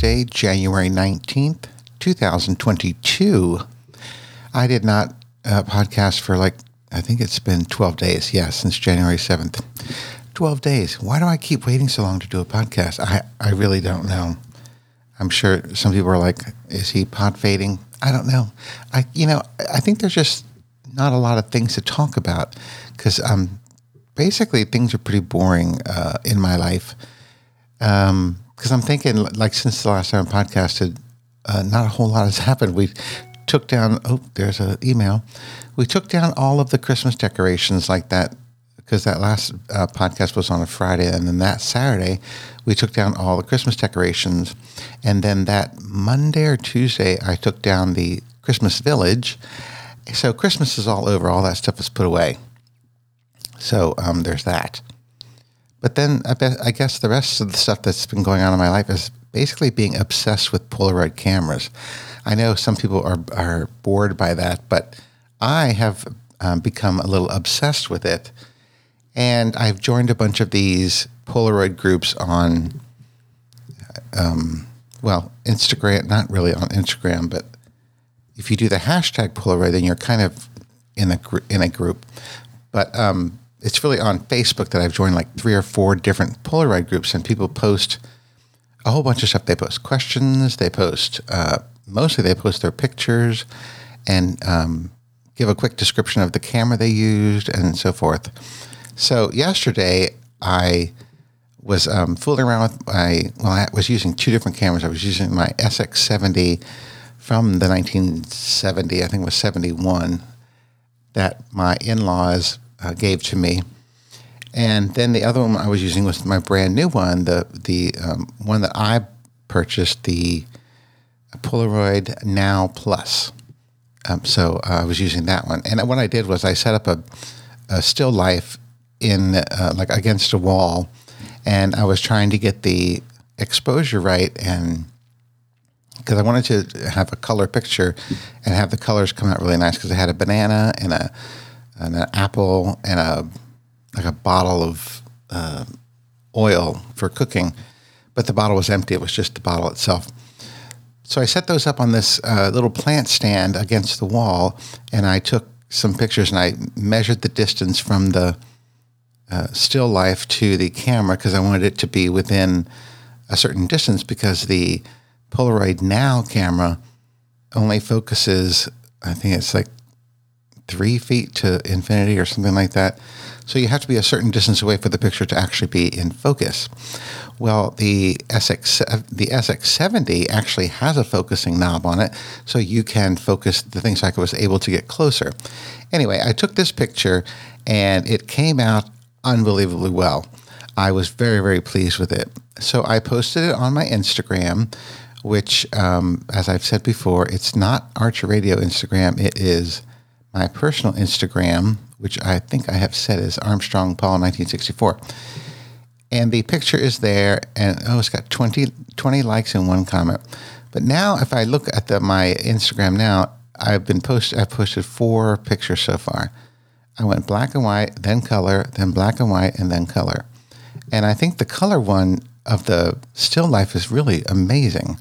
January 19th, 2022. I did not uh, podcast for like, I think it's been 12 days. Yeah, since January 7th. 12 days. Why do I keep waiting so long to do a podcast? I, I really don't know. I'm sure some people are like, is he pod fading? I don't know. I, you know, I think there's just not a lot of things to talk about because um, basically things are pretty boring uh, in my life. Because I'm thinking, like, since the last time I podcasted, uh, not a whole lot has happened. We took down, oh, there's an email. We took down all of the Christmas decorations like that because that last uh, podcast was on a Friday, and then that Saturday we took down all the Christmas decorations, and then that Monday or Tuesday I took down the Christmas village. So Christmas is all over; all that stuff is put away. So um, there's that. But then I, guess the rest of the stuff that's been going on in my life is basically being obsessed with Polaroid cameras. I know some people are are bored by that, but I have um, become a little obsessed with it and I've joined a bunch of these Polaroid groups on, um, well, Instagram, not really on Instagram, but if you do the hashtag Polaroid, then you're kind of in a gr- in a group. But um, it's really on Facebook that I've joined like three or four different Polaroid groups, and people post a whole bunch of stuff. They post questions, they post uh, mostly they post their pictures, and um, give a quick description of the camera they used and so forth. So yesterday I was um, fooling around with my, well, I was using two different cameras. I was using my SX70 from the 1970, I think it was 71, that my in laws uh, gave to me. And then the other one I was using was my brand new one, the, the um, one that I purchased, the Polaroid Now Plus. Um, so uh, I was using that one. And what I did was I set up a, a still life in uh, like against a wall, and I was trying to get the exposure right and because I wanted to have a color picture and have the colors come out really nice because I had a banana and a and an apple and a like a bottle of uh, oil for cooking, but the bottle was empty. It was just the bottle itself. So I set those up on this uh, little plant stand against the wall, and I took some pictures and I measured the distance from the uh, still life to the camera because I wanted it to be within a certain distance because the Polaroid Now camera only focuses, I think it's like three feet to infinity or something like that. So you have to be a certain distance away for the picture to actually be in focus. Well, the SX the SX70 actually has a focusing knob on it, so you can focus the things like I was able to get closer. Anyway, I took this picture and it came out unbelievably well. I was very, very pleased with it. So I posted it on my Instagram, which, um, as I've said before, it's not Archer Radio Instagram. It is my personal Instagram, which I think I have said is Armstrong Paul 1964. And the picture is there, and oh, it's got 20, 20 likes and one comment. But now, if I look at the, my Instagram now, I've been post I've posted four pictures so far. I went black and white, then color, then black and white, and then color. And I think the color one of the still life is really amazing.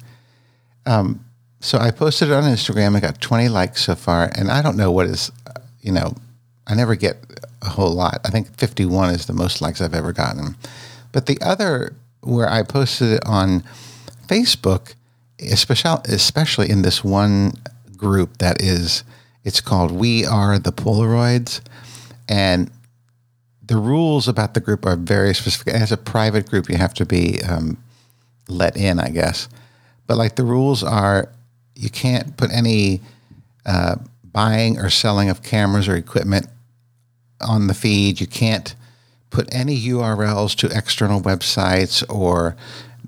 Um, so I posted it on Instagram. I got 20 likes so far, and I don't know what is, you know, I never get a whole lot. I think 51 is the most likes I've ever gotten. But the other, where I posted it on Facebook, especially especially in this one group that is, it's called We Are the Polaroids. And the rules about the group are very specific. As a private group, you have to be um, let in, I guess. But like the rules are, you can't put any uh, buying or selling of cameras or equipment on the feed. You can't put any URLs to external websites or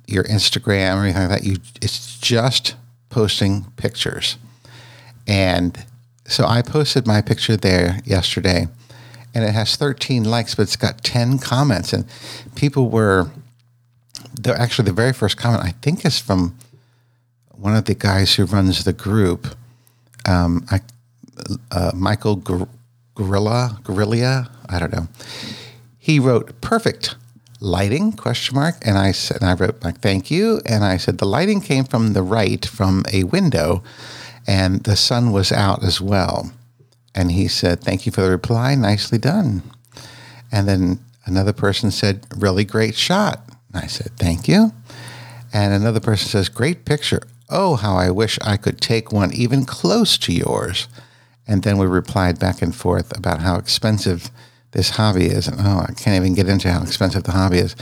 your Instagram or anything like that. You, it's just posting pictures. And so I posted my picture there yesterday and it has 13 likes, but it's got 10 comments. And people were, actually, the very first comment, I think, is from one of the guys who runs the group, um, I, uh, Michael Gorilla, Gorilla, I don't know. He wrote, perfect. lighting question mark and i said and i wrote back thank you and i said the lighting came from the right from a window and the sun was out as well and he said thank you for the reply nicely done and then another person said really great shot and i said thank you and another person says great picture oh how i wish i could take one even close to yours and then we replied back and forth about how expensive this hobby is. And oh, I can't even get into how expensive the hobby is.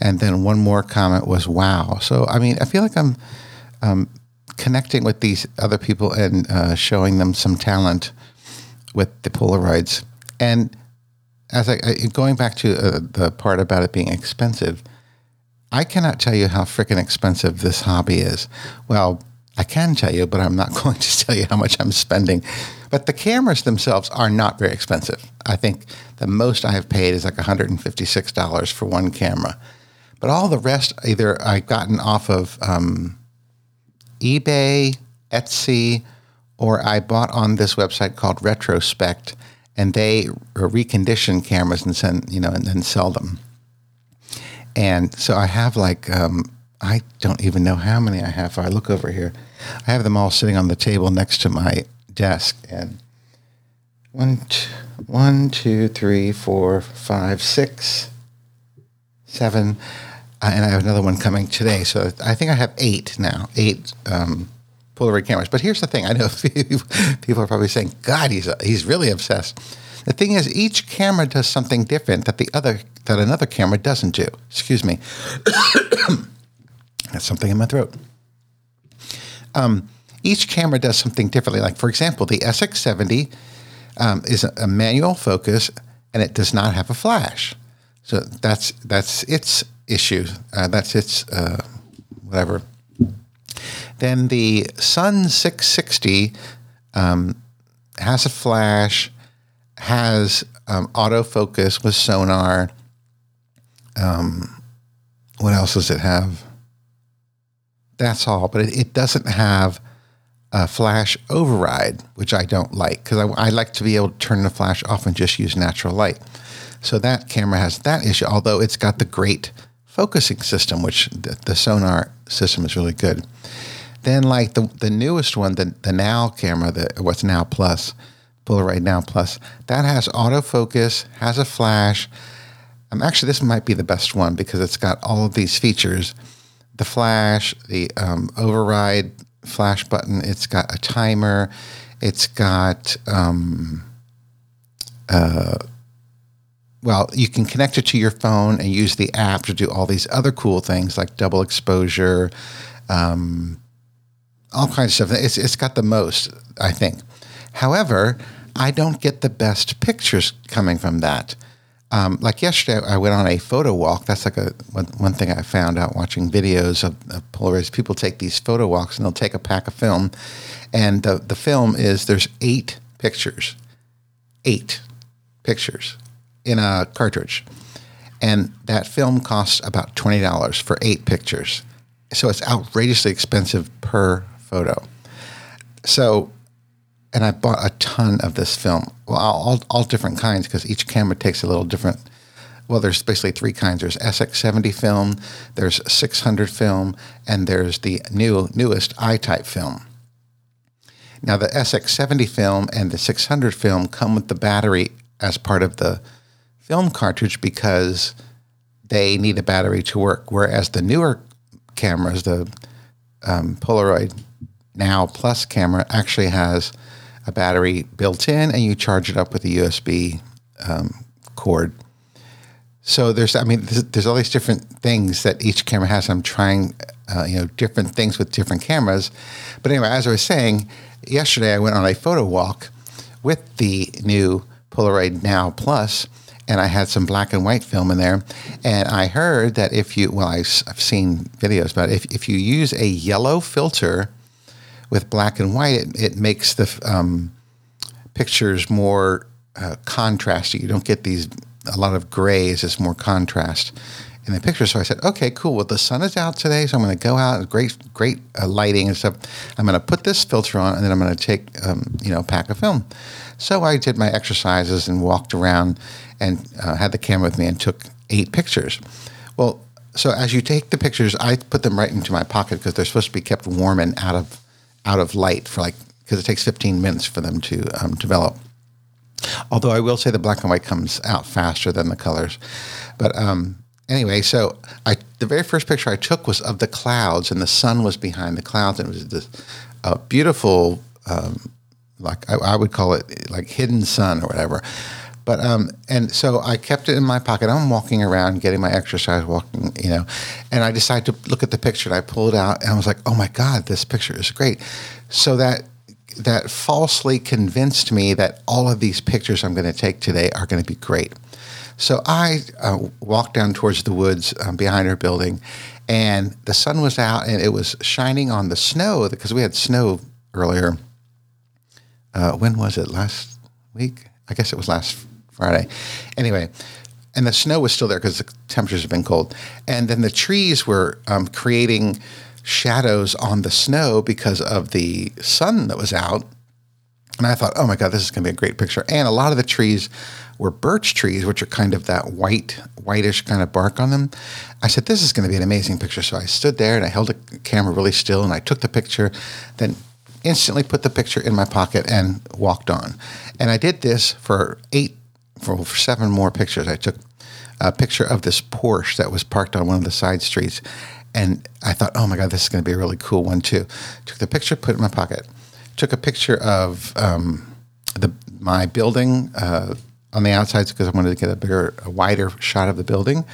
And then one more comment was, wow. So, I mean, I feel like I'm um, connecting with these other people and uh, showing them some talent with the Polaroids. And as I, going back to uh, the part about it being expensive, I cannot tell you how freaking expensive this hobby is. Well, I can tell you, but I'm not going to tell you how much I'm spending. But the cameras themselves are not very expensive. I think the most I have paid is like $156 for one camera. But all the rest, either I've gotten off of um, eBay, Etsy, or I bought on this website called Retrospekt, and they recondition cameras and send, you know, and then sell them. And so I have like um, I don't even know how many I have. I look over here, I have them all sitting on the table next to my desk. And one, two, one, two, three, four, five, six, seven, uh, and I have another one coming today. So I think I have eight now, eight um, Polaroid cameras. But here's the thing: I know people are probably saying, "God, he's he's really obsessed." The thing is, each camera does something different that the other that another camera doesn't do. Excuse me. That's something in my throat. Um, each camera does something differently. Like, for example, the SX70 um, is a, a, manual focus and it does not have a flash. So that's that's its issue. Uh, that's its uh, whatever. Then the Sun 660 um, has a flash, has um, autofocus with sonar. Um, what else does it have? That's all, but it, it doesn't have a flash override, which I don't like because I, I, like to be able to turn the flash off and just use natural light. So that camera has that issue, although it's got the great focusing system, which the, the sonar system is really good. Then, like the the newest one, the the Now camera, the what's Now Plus, Polaroid Now Plus, that has autofocus, has a flash. Um, actually, this might be the best one because it's got all of these features the flash, the um, override flash button. It's got a timer. It's got, um, uh, well, you can connect it to your phone and use the app to do all these other cool things like double exposure, um, all kinds of stuff. It's, it's got the most, I think. However, I don't get the best pictures coming from that. Um, like yesterday, I went on a photo walk. That's like a one, one thing I found out watching videos of, of Polaroids. People take these photo walks and they'll take a pack of film, and the the film is there's eight pictures, eight pictures in a cartridge, and that film costs about twenty dollars for eight pictures. So it's outrageously expensive per photo. So and I bought a ton of this film. Well, all, all different kinds because each camera takes a little different. Well, there's basically three kinds. There's SX70 film, there's 600 film, and there's the new newest I-type film. Now, the SX70 film and the 600 film come with the battery as part of the film cartridge because they need a battery to work. Whereas the newer cameras, the um, Polaroid Now Plus camera, actually has a battery built in, and you charge it up with a USB um, cord. So there's, I mean, there's, there's, all these different things that each camera has. I'm trying, uh, you know, different things with different cameras. But anyway, as I was saying, yesterday I went on a photo walk with the new Polaroid Now Plus, and I had some black and white film in there. And I heard that if you, well, I've seen videos, but if, if you use a yellow filter with black and white, it, it makes the um, pictures more uh, contrasty. You don't get these a lot of grays. It's more contrast in the picture. So I said, okay, cool. Well, the sun is out today, so I'm going to go out. Great, great uh, lighting and stuff. I'm going to put this filter on, and then I'm going to take, um, you know, a pack of film. So I did my exercises and walked around and uh, had the camera with me and took eight pictures. Well, so as you take the pictures, I put them right into my pocket because they're supposed to be kept warm and out of out of light for like because it takes 15 minutes for them to um, develop. Although I will say the black and white comes out faster than the colors, but um, anyway, so I the very first picture I took was of the clouds, and the sun was behind the clouds, and it was this a beautiful, um, like I, I, would call it like hidden sun or whatever. But um, and so I kept it in my pocket. I'm walking around, getting my exercise, walking, you know, and I decided to look at the picture. And I pulled it out, and I was like, "Oh my god, this picture is great!" So that that falsely convinced me that all of these pictures I'm going to take today are going to be great. So I uh, walked down towards the woods um, behind our building, and the sun was out and it was shining on the snow because we had snow earlier. Uh, when was it? Last week? I guess it was last Friday. Anyway, and the snow was still there because the temperatures have been cold. And then the trees were um, creating shadows on the snow because of the sun that was out. And I thought, oh my God, this is going to be a great picture. And a lot of the trees were birch trees, which are kind of that white, whitish kind of bark on them. I said, this is going to be an amazing picture. So I stood there and I held the camera really still and I took the picture, then instantly put the picture in my pocket and walked on. And I did this for eight, for seven more pictures. I took a picture of this Porsche that was parked on one of the side streets. And I thought, oh my God, this is going to be a really cool one too. Took the picture, put it in my pocket. Took a picture of um, the my building uh, on the outside because I wanted to get a bigger, a wider shot of the building.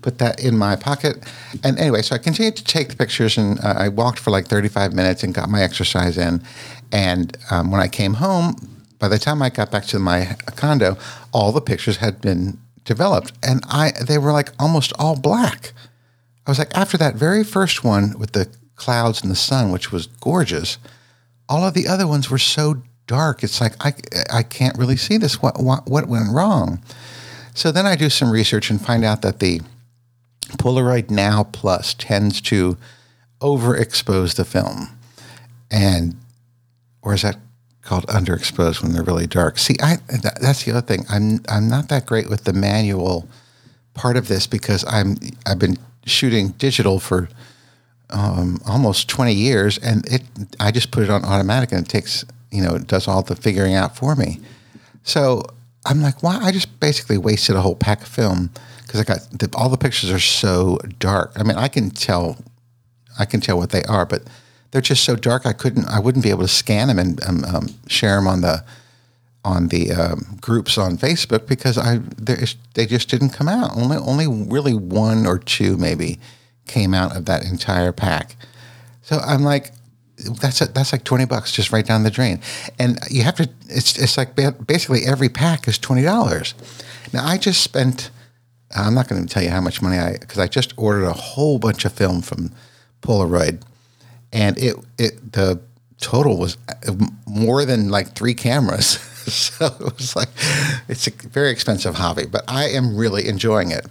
Put that in my pocket. And anyway, so I continued to take the pictures and uh, I walked for like 35 minutes and got my exercise in. And um, when I came home, by the time I got back to my condo, all the pictures had been developed and I they were like almost all black. I was like, after that very first one with the clouds and the sun, which was gorgeous, all of the other ones were so dark. It's like I I can't really see this. What what what went wrong? So then I do some research and find out that the Polaroid Now Plus tends to overexpose the film, and or is that called underexposed when they're really dark? See, I that, that's the other thing. I'm I'm not that great with the manual part of this because I'm I've been shooting digital for um, almost 20 years, and it I just put it on automatic, and it takes you know, it does all the figuring out for me. So I'm like, why? I just basically wasted a whole pack of film because I got the, all the pictures are so dark. I mean, I can tell, I can tell what they are, but they're just so dark. I couldn't, I wouldn't be able to scan them and um, um, share them on the on the um, groups on Facebook because I they just didn't come out. Only only really one or two maybe came out of that entire pack. So I'm like, that's a, that's like 20 bucks just right down the drain. And you have to, it's, it's like basically every pack is $20. Now I just spent, I'm not going to tell you how much money I, because I just ordered a whole bunch of film from Polaroid and it, it, the total was more than like three cameras. so it was like, it's a very expensive hobby, but I am really enjoying it.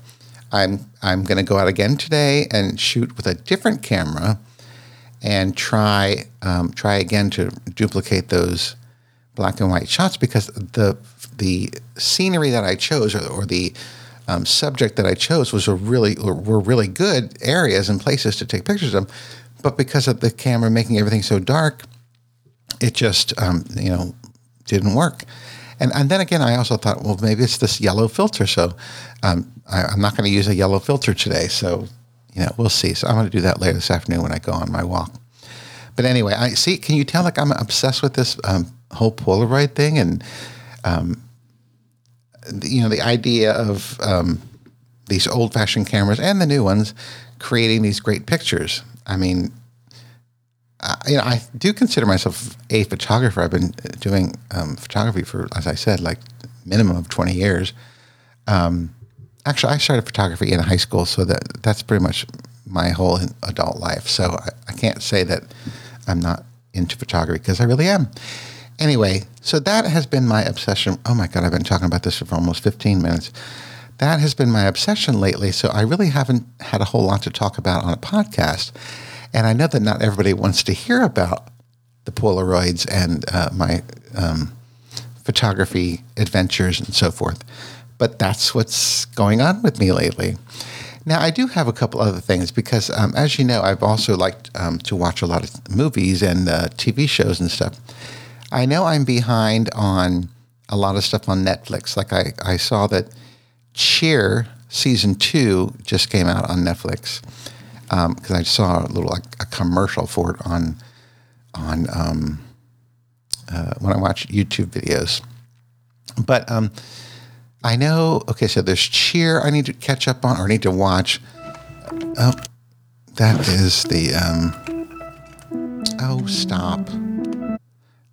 I'm, I'm going to go out again today and shoot with a different camera and try um, try again to duplicate those black and white shots because the the scenery that I chose or, or the um, subject that I chose was a really were really good areas and places to take pictures of, but because of the camera making everything so dark, it just um, you know didn't work. And and then again, I also thought, well, maybe it's this yellow filter. So um, I, I'm not going to use a yellow filter today. So you know, we'll see. So I'm going to do that later this afternoon when I go on my walk. But anyway, I see. Can you tell? Like I'm obsessed with this um, whole Polaroid thing, and um, you know, the idea of um, these old-fashioned cameras and the new ones creating these great pictures. I mean, I, you know, I do consider myself a photographer. I've been doing um, photography for, as I said, like minimum of 20 years. Um, actually, I started photography in high school, so that that's pretty much my whole adult life. So I, I can't say that I'm not into photography because I really am. Anyway, so that has been my obsession. Oh my God, I've been talking about this for almost 15 minutes. That has been my obsession lately. So I really haven't had a whole lot to talk about on a podcast. And I know that not everybody wants to hear about the Polaroids and uh, my um, photography adventures and so forth. But that's what's going on with me lately. Now, I do have a couple other things because, um, as you know, I've also liked um, to watch a lot of movies and uh, TV shows and stuff. I know I'm behind on a lot of stuff on Netflix. Like I, I saw that Cheer season two just came out on Netflix because um, I saw a little like a commercial for it on on um, uh, when I watch YouTube videos. But um, I know. Okay, so there's Cheer. I need to catch up on, or need to watch. Oh, that is the. Um, oh, stop.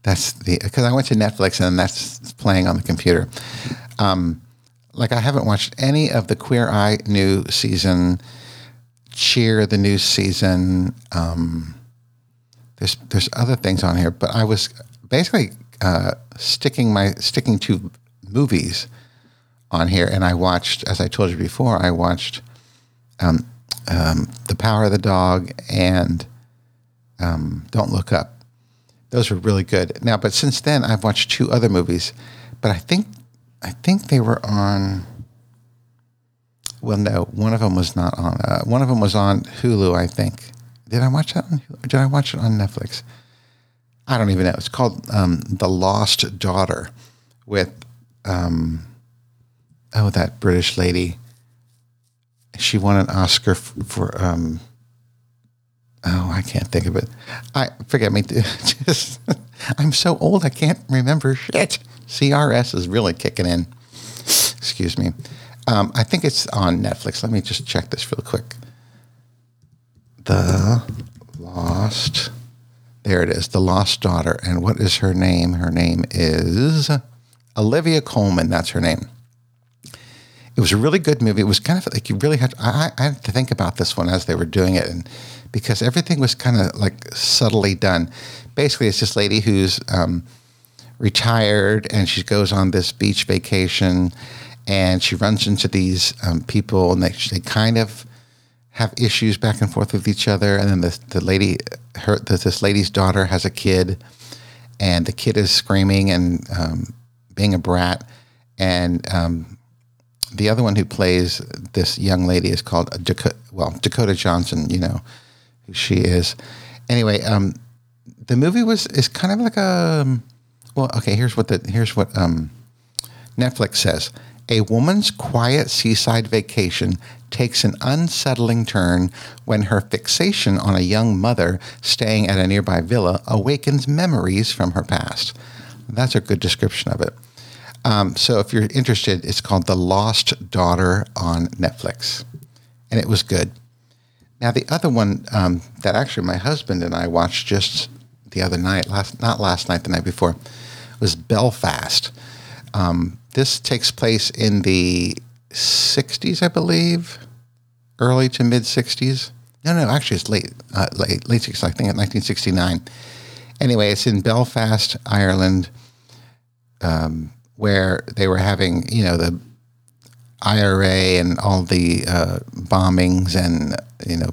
That's the because I went to Netflix and that's playing on the computer. Um, like I haven't watched any of the Queer Eye new season, Cheer the new season. Um, there's there's other things on here, but I was basically uh, sticking my sticking to movies on here, and I watched, as I told you before, I watched um, um, The Power of the Dog and um, Don't Look Up. Those were really good. Now, but since then, I've watched two other movies, but I think I think they were on. Well, no, one of them was not on. Uh, one of them was on Hulu, I think. Did I watch that? On, did I watch it on Netflix? I don't even know. It's called um, The Lost Daughter with um, oh, that British lady. She won an Oscar for, for um, oh, I can't think of it. I forget me. Just, I'm so old, I can't remember shit. CRS is really kicking in. Excuse me. Um, I think it's on Netflix. Let me just check this real quick. The Lost. There it is. The Lost Daughter. And what is her name? Her name is Olivia Colman. That's her name. It was a really good movie. It was kind of like you really had. To, I, I had to think about this one as they were doing it, and because everything was kind of like subtly done. Basically, it's this lady who's um, retired, and she goes on this beach vacation, and she runs into these um, people, and they they kind of have issues back and forth with each other. And then the the lady, her this lady's daughter has a kid, and the kid is screaming and um, being a brat, and um, the other one who plays this young lady is called Dakota, well Dakota Johnson. You know she is. Anyway, um, the movie was is kind of like a um, well. Okay, here's what the here's what um, Netflix says. A woman's quiet seaside vacation takes an unsettling turn when her fixation on a young mother staying at a nearby villa awakens memories from her past. That's a good description of it. Um, so if you're interested, it's called The Lost Daughter on Netflix, and it was good. Now the other one um, that actually my husband and I watched just the other night, last not last night, the night before, was Belfast. Um, this takes place in the '60s, I believe, early to mid '60s. No, no, actually, it's late, uh, late, late '60s. I think in 1969. Anyway, it's in Belfast, Ireland. Um, where they were having, you know, the IRA and all the uh, bombings and, you know,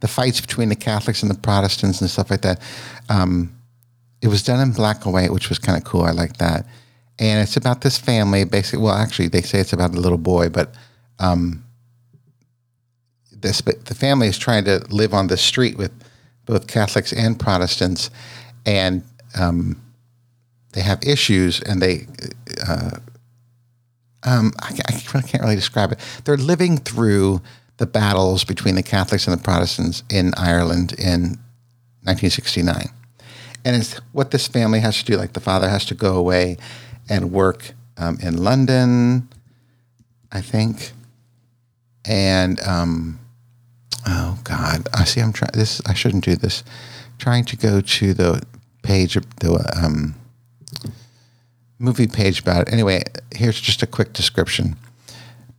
the fights between the Catholics and the Protestants and stuff like that. Um, it was done in black and white, which was kind of cool. I like that. And it's about this family, basically. Well, actually, they say it's about a little boy, but um, this the family is trying to live on the street with both Catholics and Protestants, and um, they have issues and they uh, um, I, I, can't really describe it. They're living through the battles between the Catholics and the Protestants in Ireland in 1969. And it's what this family has to do. Like the father has to go away and work um, in London, I think. And um, oh God, I see. I'm trying this. I shouldn't do this. Trying to go to the page of the um, movie page about it. Anyway, here's just a quick description.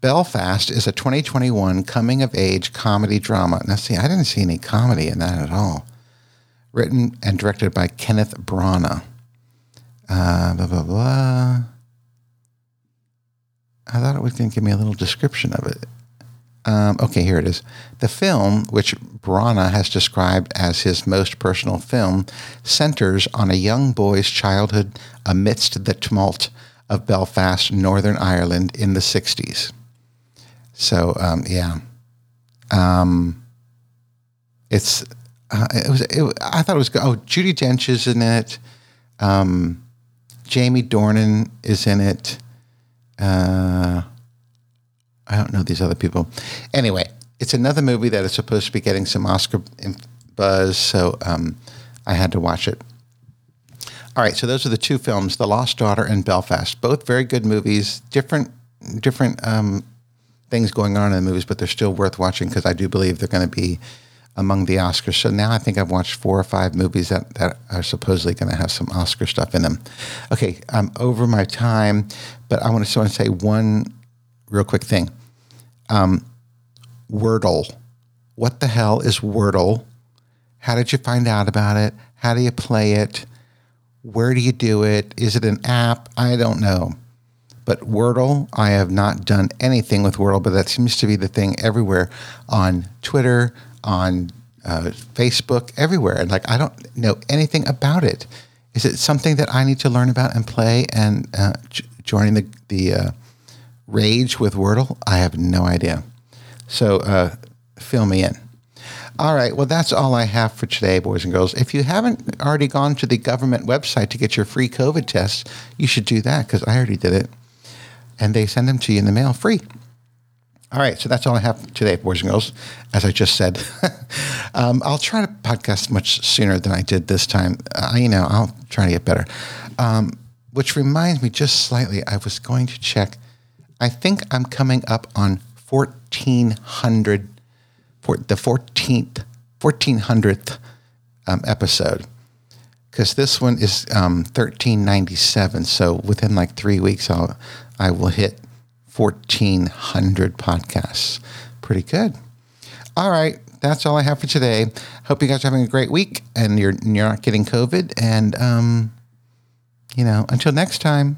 Belfast is a 2021 coming of age comedy drama. Now, see, I didn't see any comedy in that at all. Written and directed by Kenneth Branagh. Uh, blah, blah, blah. I thought it was going to give me a little description of it. Um, okay, here it is. The film, which Branagh has described as his most personal film, centers on a young boy's childhood amidst the tumult of Belfast, Northern Ireland in the 60s. So, um, yeah. Um, it's uh, it was it, I thought it was good. Oh, Judi Dench is in it. Um, Jamie Dornan is in it. Uh, I don't know these other people. Anyway, it's another movie that is supposed to be getting some Oscar buzz, so um, I had to watch it. All right, so those are the two films: The Lost Daughter and Belfast. Both very good movies. Different, different um, things going on in the movies, but they're still worth watching because I do believe they're going to be among the Oscars. So now I think I've watched four or five movies that, that are supposedly going to have some Oscar stuff in them. Okay, I'm over my time, but I want to, want to say one real quick thing. Um, Wordle. What the hell is Wordle? How did you find out about it? How do you play it? Where do you do it? Is it an app? I don't know. But Wordle, I have not done anything with Wordle, but that seems to be the thing everywhere on Twitter, on uh, Facebook, everywhere. And like, I don't know anything about it. Is it something that I need to learn about and play and uh, j- joining the, the uh, rage with Wordle? I have no idea. So uh, fill me in. All right. Well, that's all I have for today, boys and girls. If you haven't already gone to the government website to get your free COVID tests, you should do that because I already did it. And they send them to you in the mail free. All right, so that's all I have today, boys and girls. As I just said, um, I'll try to podcast much sooner than I did this time. Uh, you know, I'll try to get better. Um, which reminds me, just slightly, I was going to check. I think I'm coming up on 1400, for the 14th, 1400th um, episode, because this one is 1397. Um, so within like three weeks, I'll I will hit 1,400 podcasts. Pretty good. All right. That's all I have for today. Hope you guys are having a great week and you're, you're not getting COVID. And, um, you know, until next time,